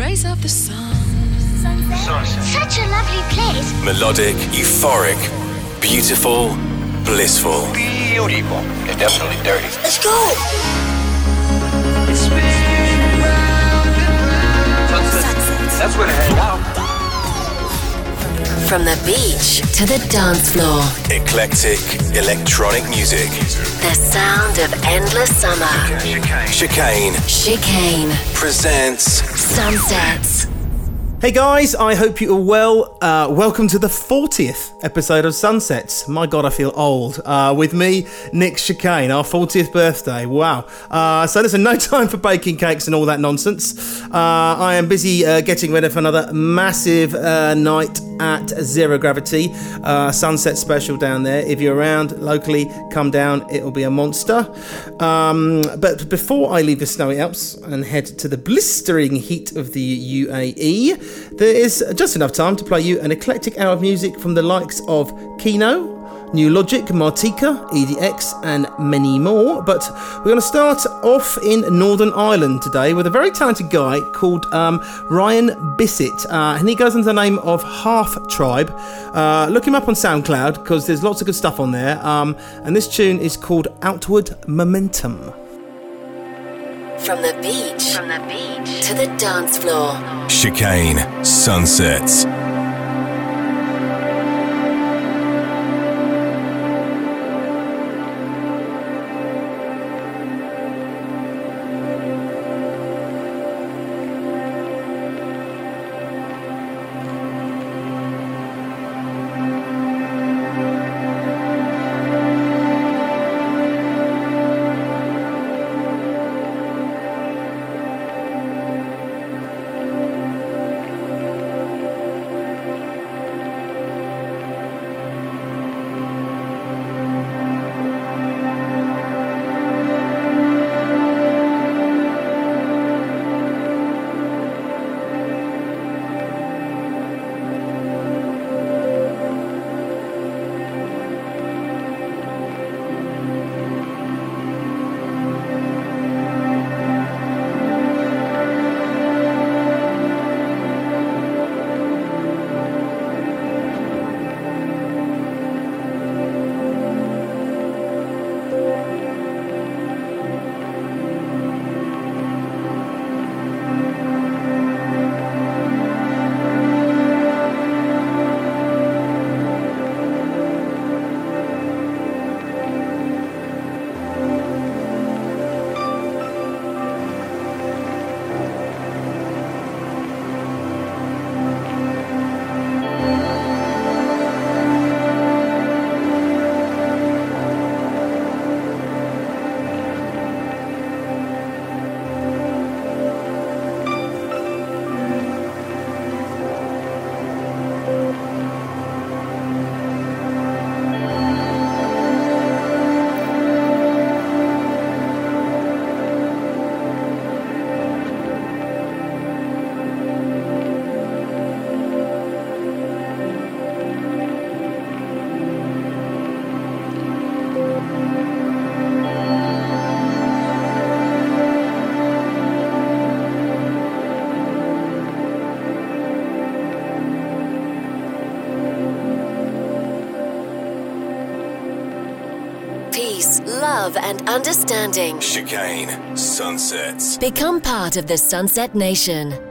praise of the sun. Such a lovely place. Melodic, euphoric, beautiful, blissful. Beautiful. It's definitely dirty. Let's go. That's where to hang out. From the beach to the dance floor, Eclectic, electronic music. the sound of endless summer. Chicane Chicane. presents Sunsets. Hey guys, I hope you are well. Uh, welcome to the 40th episode of Sunsets. My god, I feel old. Uh, with me, Nick Chicane, our 40th birthday. Wow. Uh, so listen, no time for baking cakes and all that nonsense. Uh, I am busy uh, getting ready for another massive uh, night at Zero Gravity. Uh, sunset special down there. If you're around locally, come down. It'll be a monster. Um, but before I leave the snowy Alps and head to the blistering heat of the UAE, there is just enough time to play you an eclectic hour of music from the likes of Kino. Nu Logic, Martika, EDX, and many more. But we're going to start off in Northern Ireland today with a very talented guy called um, Ryan Bissett, uh, and he goes under the name of Half Tribe. Uh, look him up on SoundCloud because there's lots of good stuff on there. Um, and this tune is called Outward Momentum. From the beach, from the beach to the dance floor, Chicane Sunsets. Understanding. Chicane Sunsets. Become part of the Sunset Nation.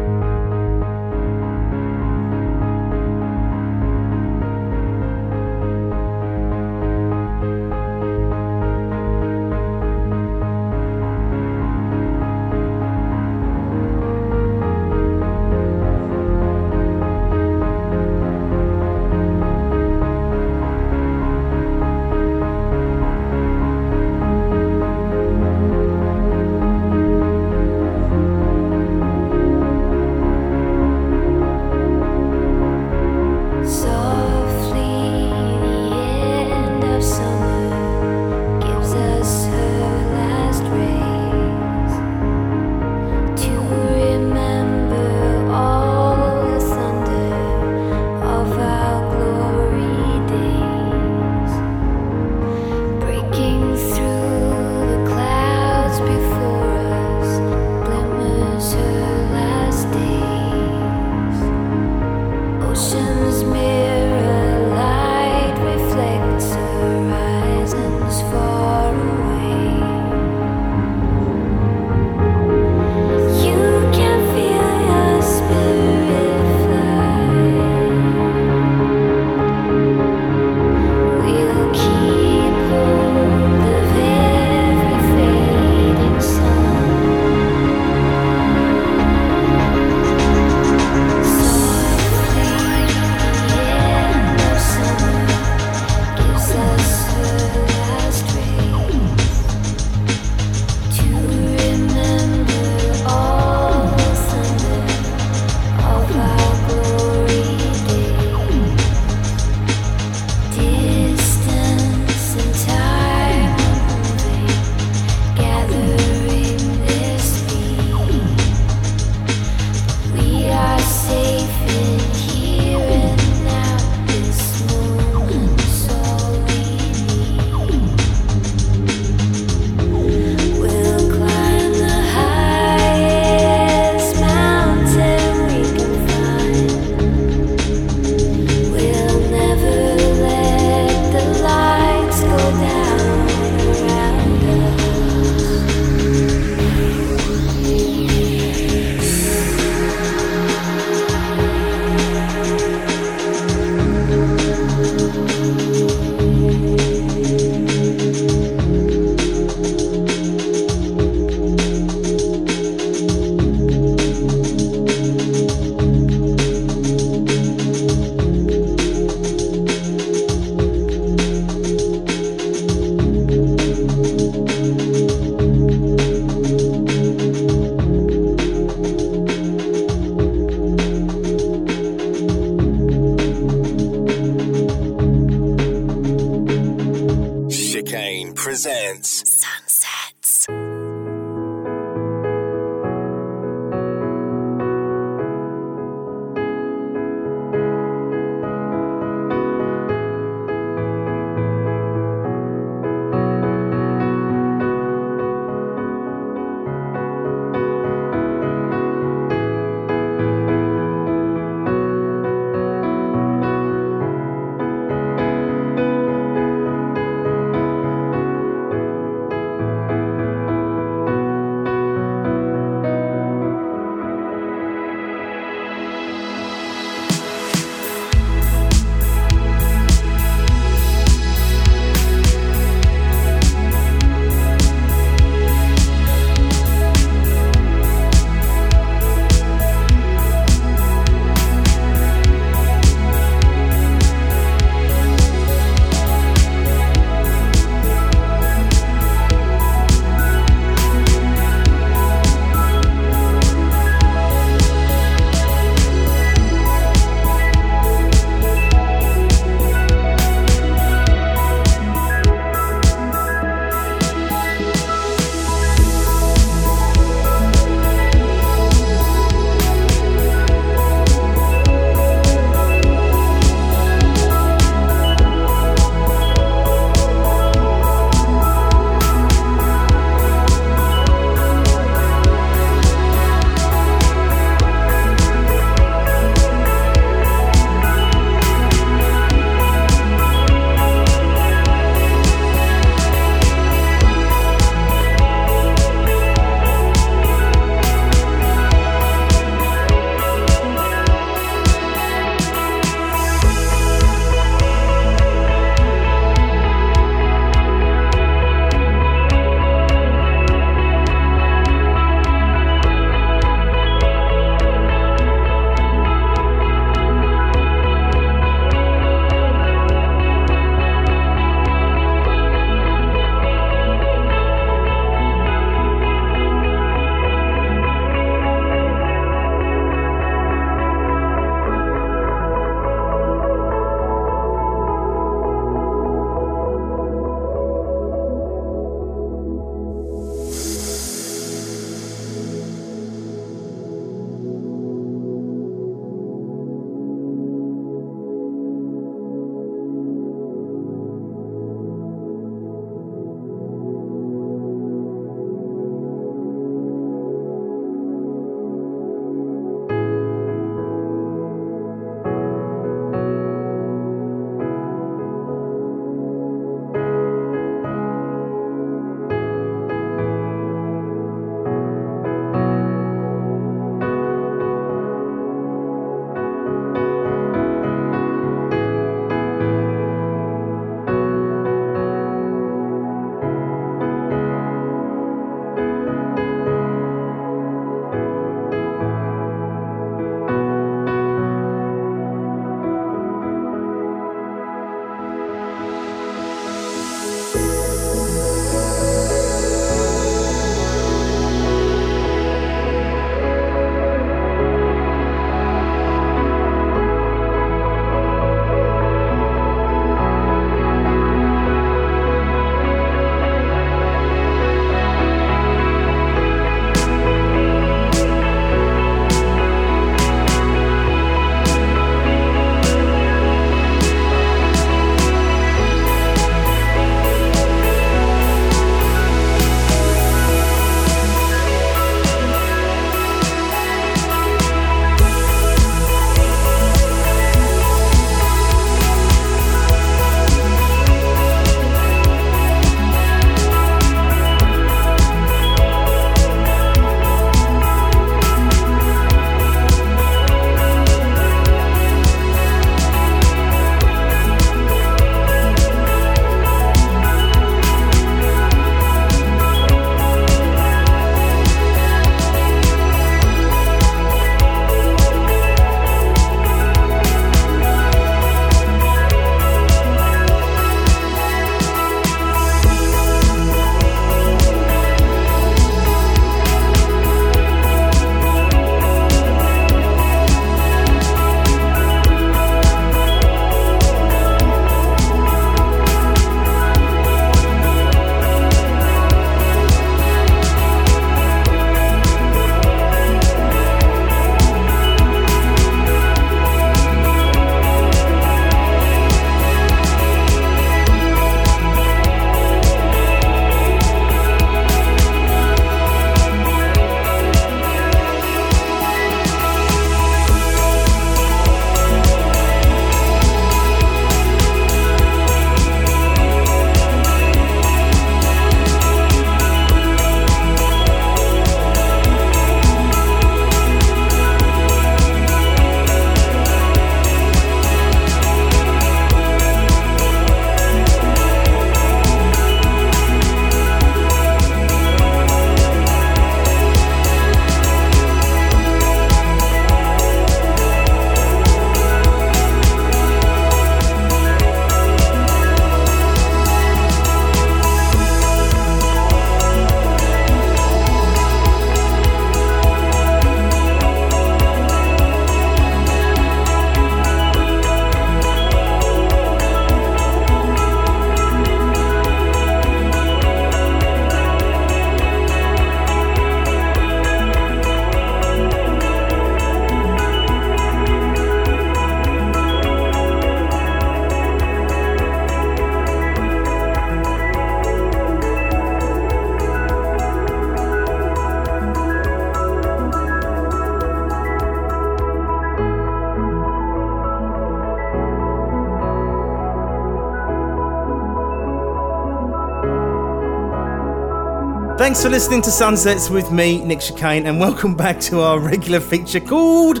Thanks for listening to Sunsets with me, Nick Chicane, and welcome back to our regular feature called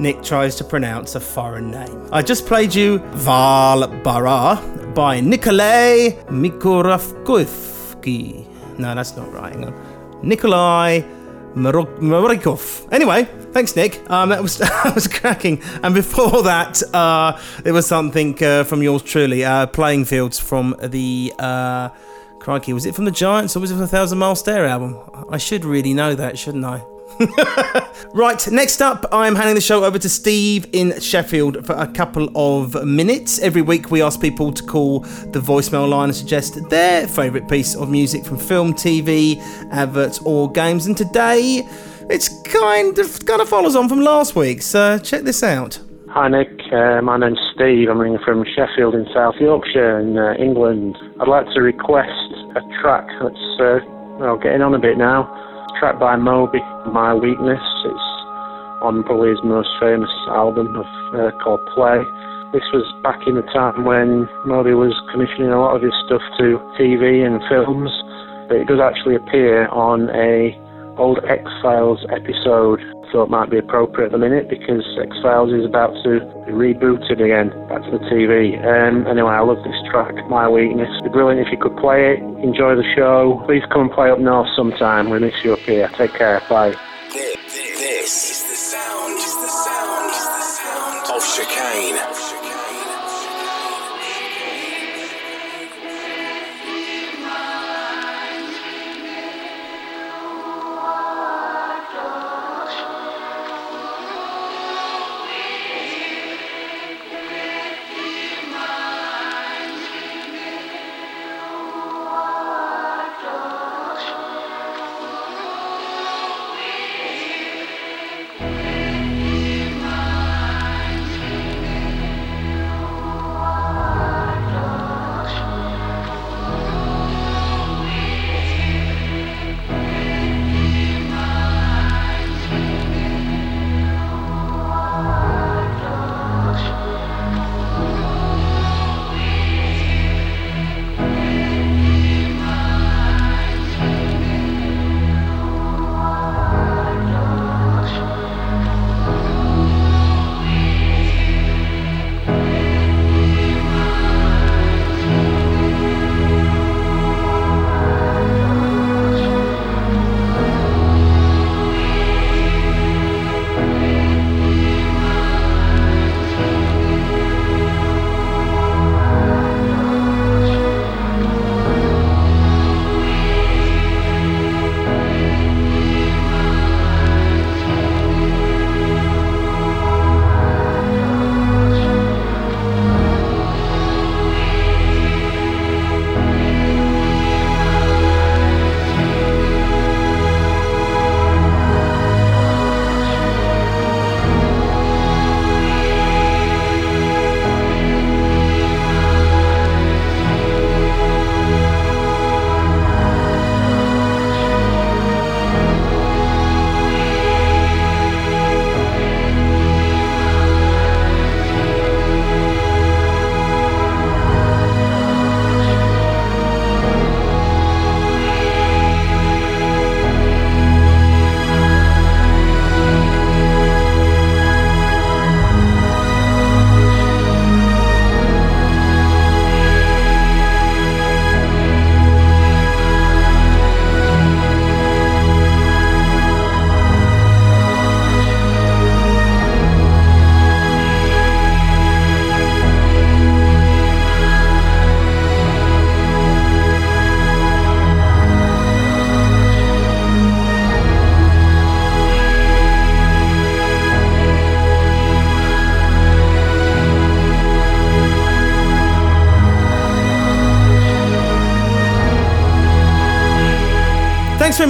Nick Tries to Pronounce a Foreign Name. I just played you Val Bara by Nikolai Mikorovsky. No, that's not right. Hang on. Nikolai Marikov. Anyway, thanks, Nick. Um, that was that was cracking. And before that, uh, there was something uh, from yours truly, uh, playing fields from the. Uh, crikey, was it from the Giants or was it from the Thousand Mile Stare album? I should really know that, shouldn't I? right, next up, I'm handing the show over to Steve in Sheffield for a couple of minutes. Every week, we ask people to call the voicemail line and suggest their favourite piece of music from film, TV, adverts, or games. And today, it's kind of kind of follows on from last week. So check this out. Hi Nick, uh, my name's Steve. I'm ringing from Sheffield in South Yorkshire in uh, England. I'd like to request a track that's uh, well getting on a bit now track by Moby, My Weakness. It's on probably his most famous album of, uh, called Play. This was back in the time when Moby was commissioning a lot of his stuff to TV and films, but it does actually appear on a old X Files episode. Thought might be appropriate at the minute because X Files is about to be rebooted again back to the TV. Um, anyway, I love this track, My Weakness. It'd be brilliant if you could play it. Enjoy the show. Please come and play up north sometime. We miss you up here. Take care. Bye. This is the sound, is the sound, is the sound of chicane.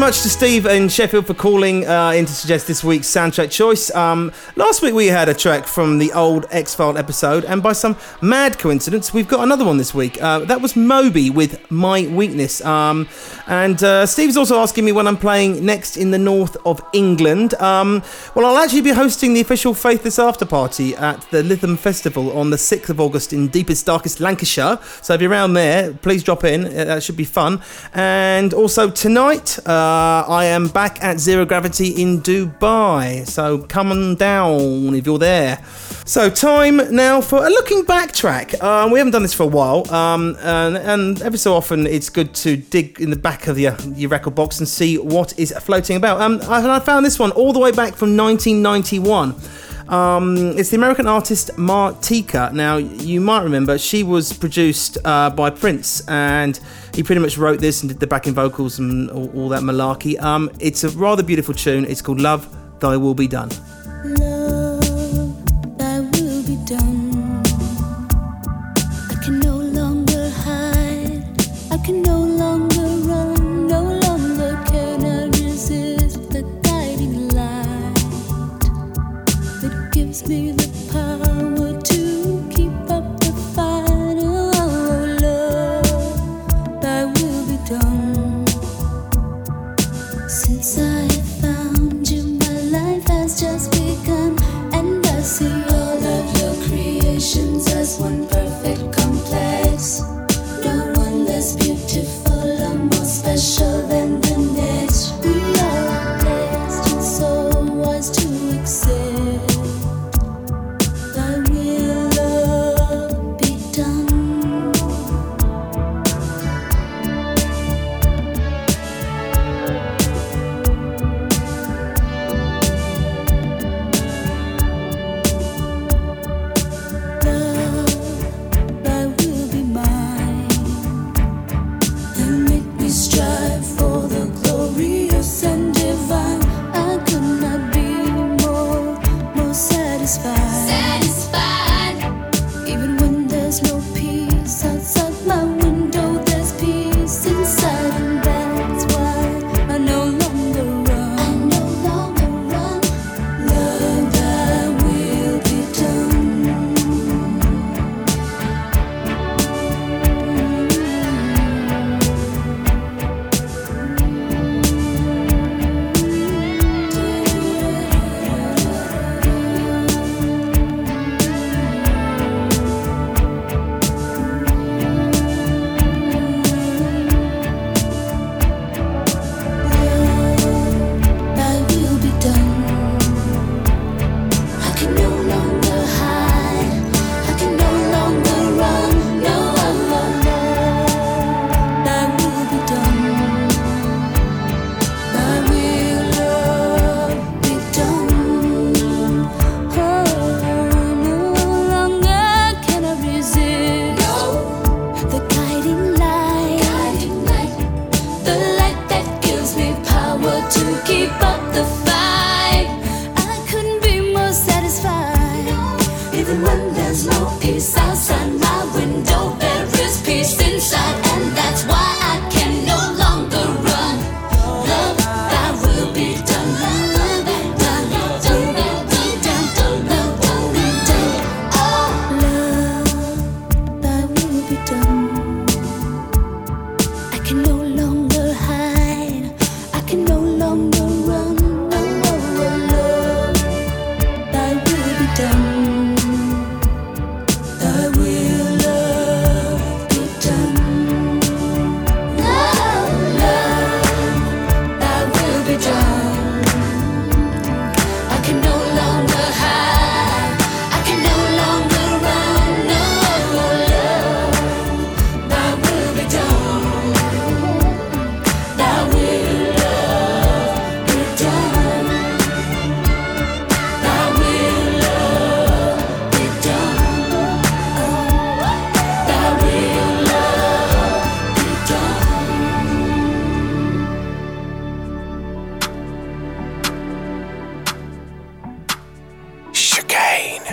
Much to Steve in Sheffield for calling uh, in to suggest this week's soundtrack choice. Um, last week we had a track from the old X File episode, and by some mad coincidence, we've got another one this week. Uh, that was Moby with My Weakness. Um, and uh, Steve's also asking me when I'm playing next in the north of England. Um, well, I'll actually be hosting the official Faithless After Party at the Lytham Festival on the 6th of August in deepest, darkest Lancashire. So if you're around there, please drop in. Uh, That should be fun. And also tonight, uh, I am back at Zero Gravity in Dubai. So come on down if you're there. So time now for a looking back track. Uh, we haven't done this for a while, um, and, and every so often it's good to dig in the back of your, your record box and see what is floating about. Um, I found this one all the way back from 1991. Um, it's the American artist Martika. Now, you might remember she was produced uh, by Prince, and he pretty much wrote this and did the backing vocals and all, all that malarkey. Um, it's a rather beautiful tune. It's called Love Thy Will Be Done. Love, thy will be done. I can no longer hide. I can no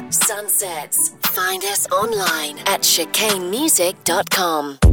Sunsets. Find us online at chicanemusic.com.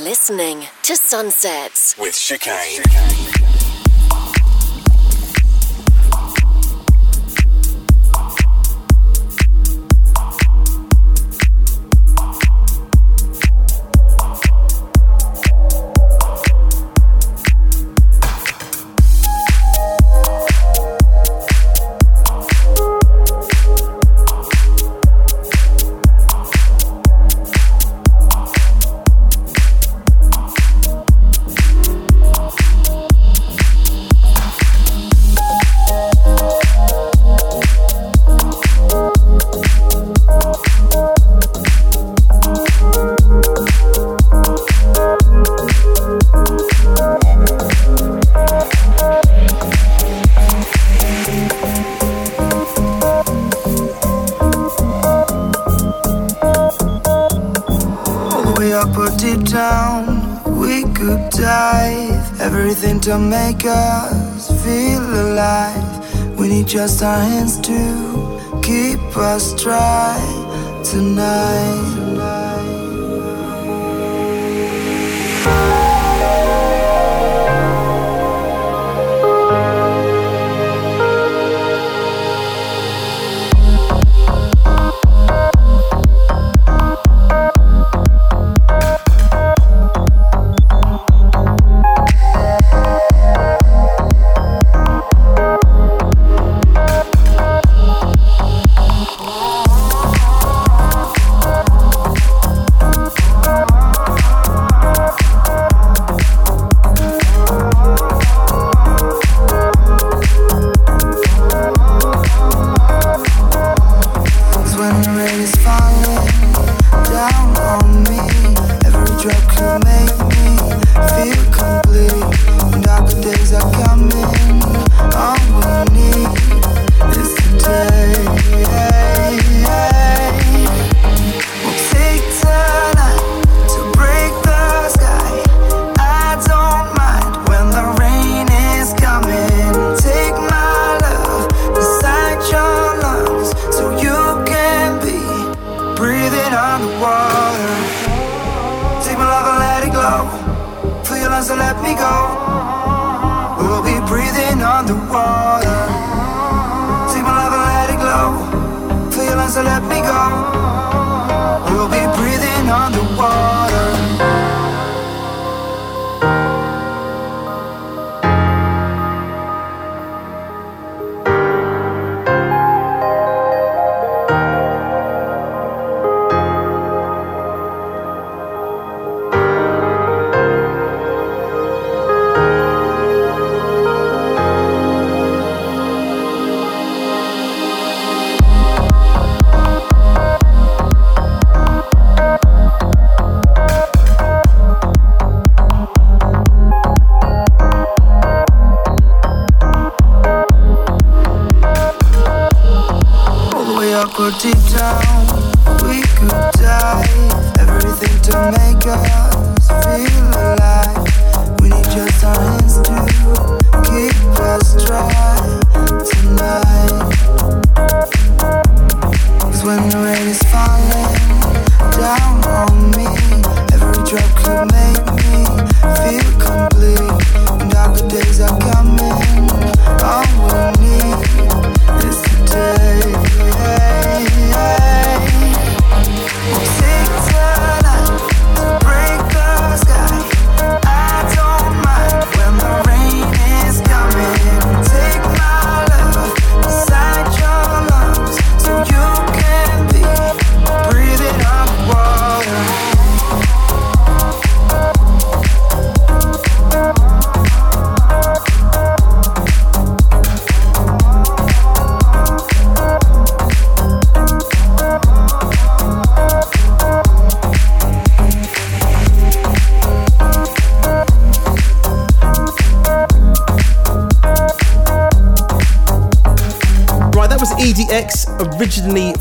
listening to Sunsets with Chicane. Chicane. Science to keep us dry tonight.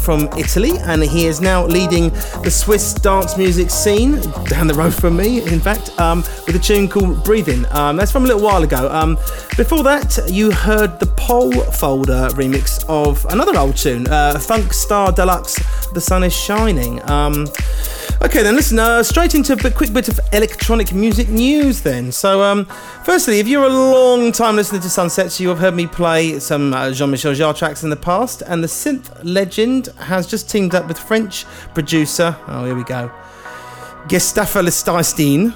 from Italy, and he is now leading the Swiss dance music scene down the road from me, in fact, um, with a tune called Breathing. Um, that's from a little while ago. Um, before that, you heard the Pole Folder remix of another old tune, uh, Funkstar De Luxe The Sun Is Shining. Um, okay, then listen, uh, straight into a quick bit of electronic music news then. So, um, firstly, if you're a long time listener to Sunsets, you have heard me play some uh, Jean-Michel Jarre tracks in the past, and the synth legend has just teamed up with French producer. Oh, here we go. Gestafa Listerstein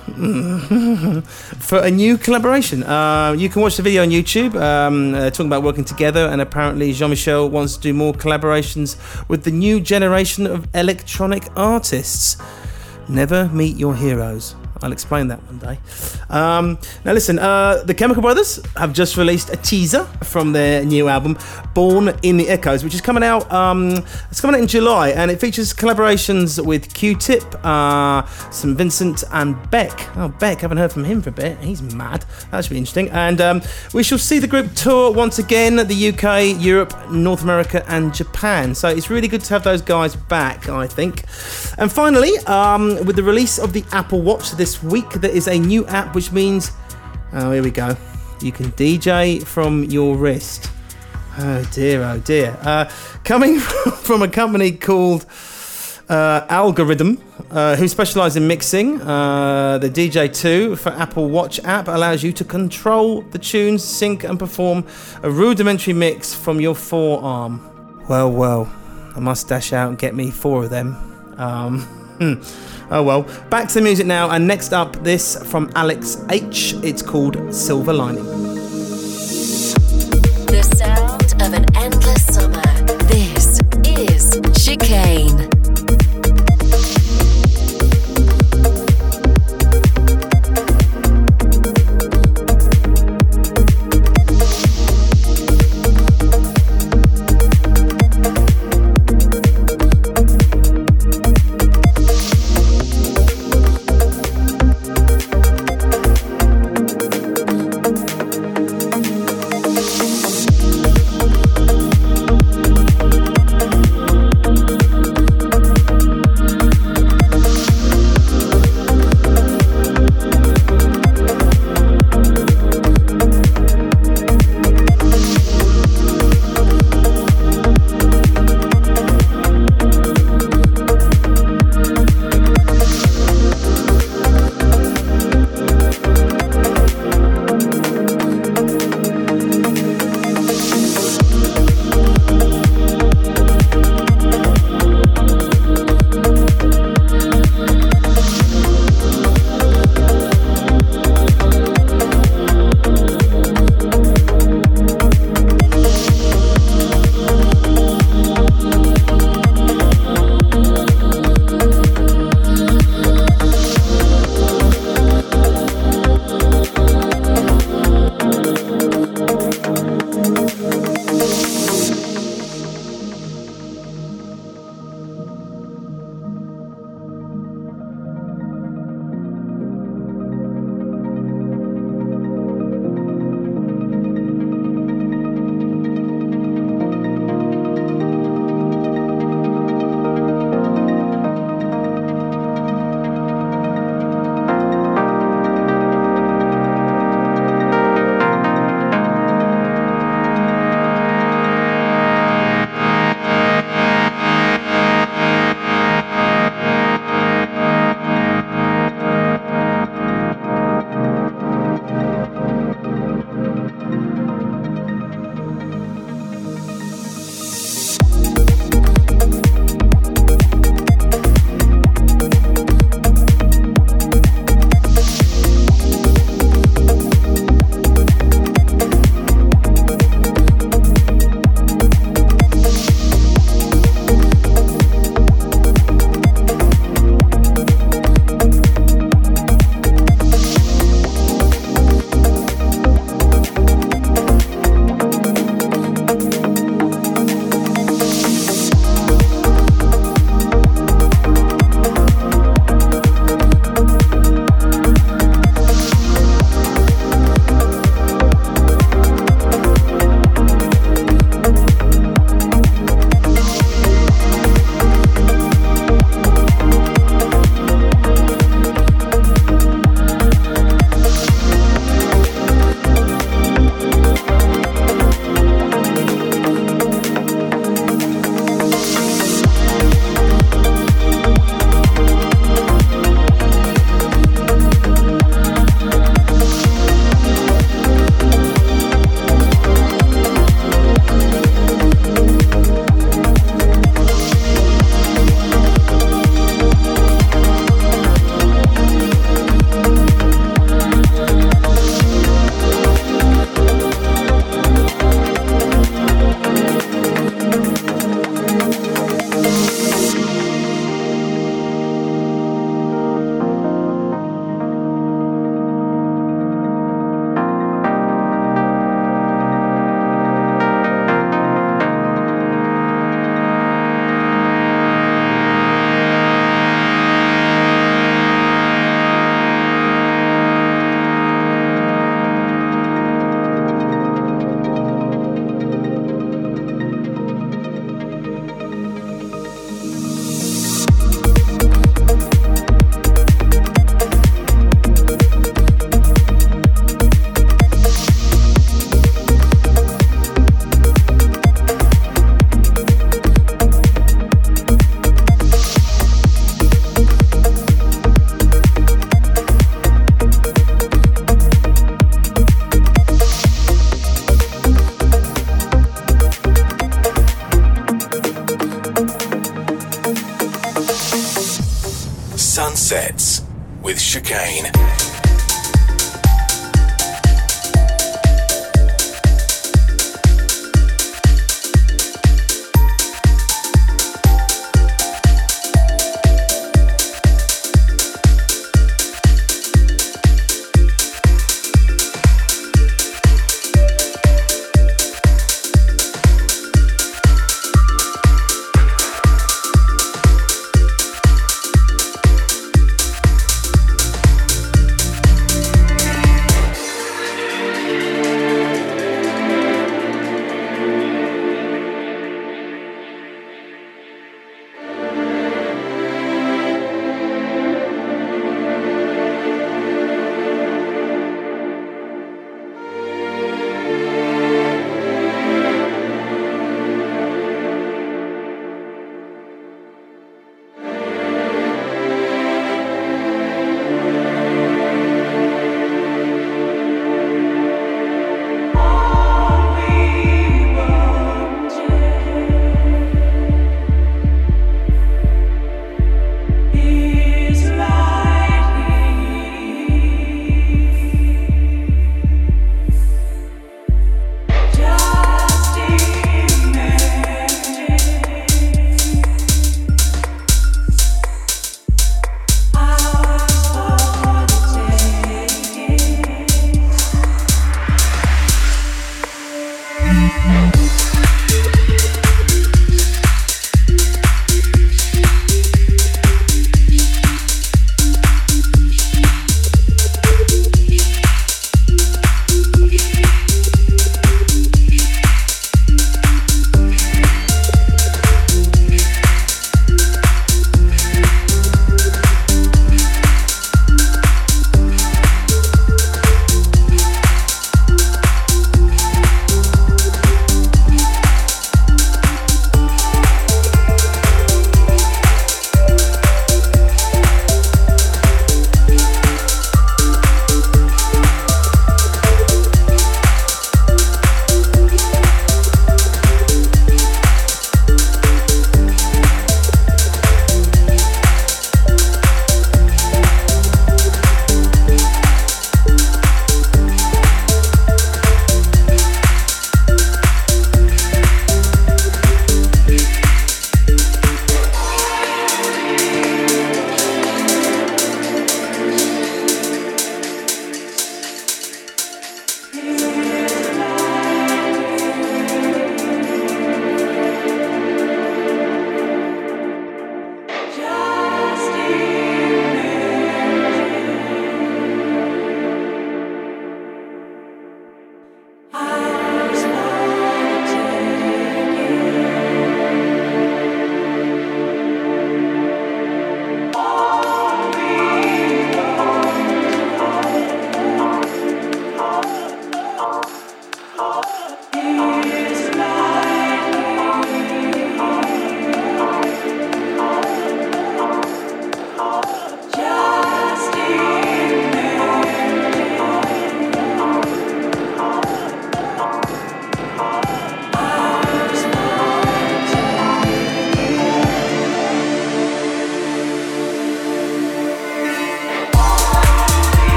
for a new collaboration. Uh, you can watch the video on YouTube um, uh, talking about working together, and apparently Jean Michel wants to do more collaborations with the new generation of electronic artists. Never meet your heroes. I'll explain that one day. Um, now, listen, uh, the Chemical Brothers have just released a teaser from their new album, Born in the Echoes, which is coming out. Um, it's coming out in July, and it features collaborations with Q-Tip, uh, St Vincent, and Beck. Oh, Beck, haven't heard from him for a bit. He's mad. That should be interesting. And um, we shall see the group tour once again: the UK, Europe, North America, and Japan. So it's really good to have those guys back, I think. And finally, um, with the release of the Apple Watch this week, there is a new app which means, oh, here we go, you can DJ from your wrist. Oh dear, oh dear. Uh, coming from a company called uh, Algoriddim, uh, who specialise in mixing, uh, the DJ2 for Apple Watch app allows you to control the tunes, sync, and perform a rudimentary mix from your forearm. Well, well, I must dash out and get me four of them. Um, hmm. Oh well. Back to the music now, and next up, this from Alex H. It's called Silver Lining. The sound of an endless summer. This is Chicane.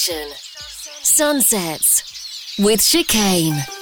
Sunset Nation. Sunsets with Chicane.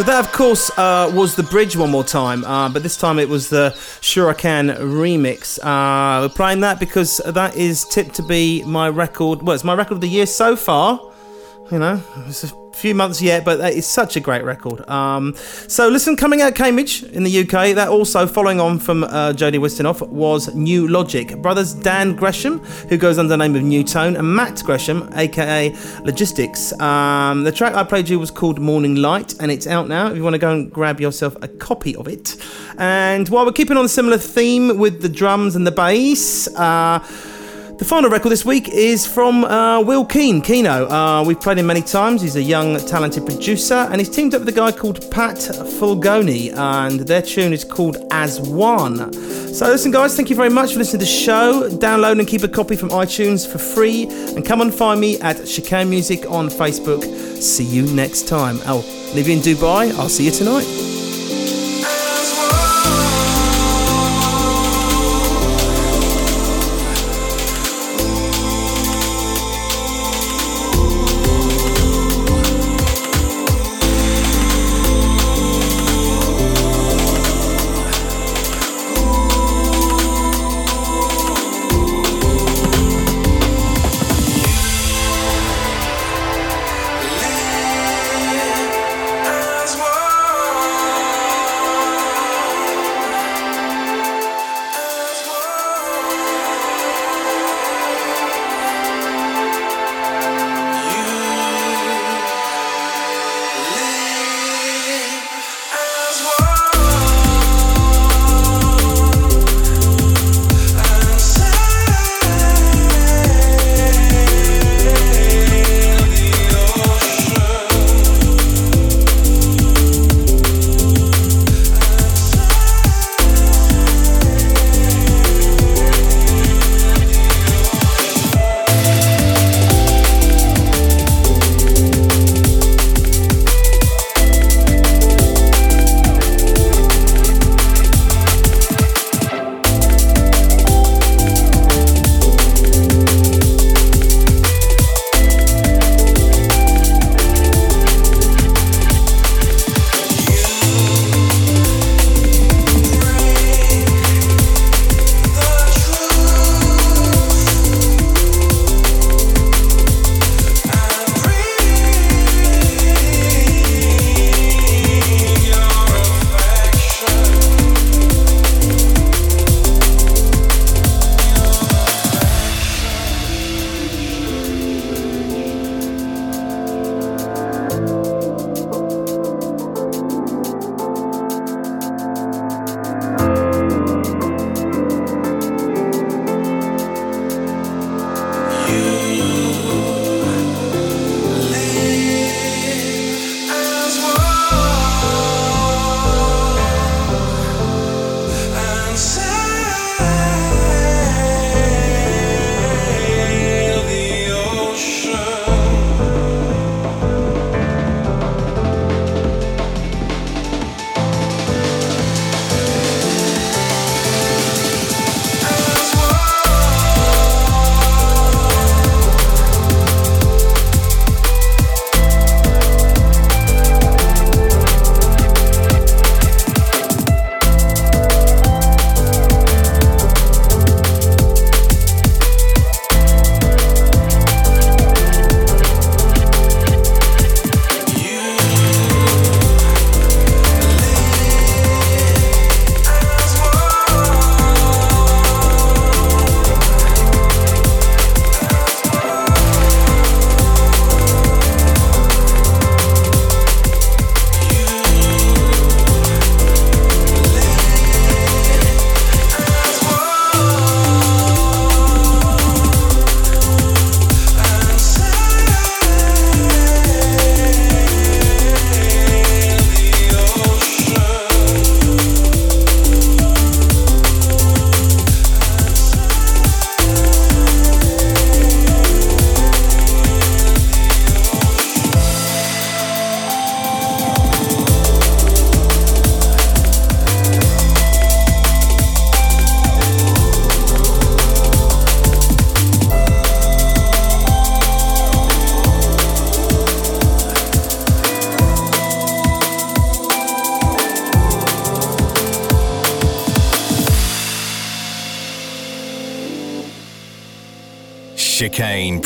So that, of course, uh, was the bridge one more time, uh, but this time it was the Sure I Can remix. Uh, we're playing that because that is tipped to be my record. Well, it's my record of the year so far. You know, it's a few months yet, but it's such a great record. Um, so, listen, coming out Cambridge in the UK, that also following on from uh, Jody Wisternoff was Nu Logic. Brothers Dan Gresham, who goes under the name of Nu:Tone, and Matt Gresham, aka Logistics. Um, the track I played you was called Morning Light, and it's out now if you want to go and grab yourself a copy of it. And while we're keeping on a similar theme with the drums and the bass, uh, the final record this week is from uh, Will Keane, Keeno. Uh, we've played him many times. He's a young, talented producer, and he's teamed up with a guy called Pat Fulgoni, and their tune is called As One. So, listen, guys, thank you very much for listening to the show. Download and keep a copy from iTunes for free, and come and find me at Chicane Music on Facebook. See you next time. I'll leave you in Dubai. I'll see you tonight.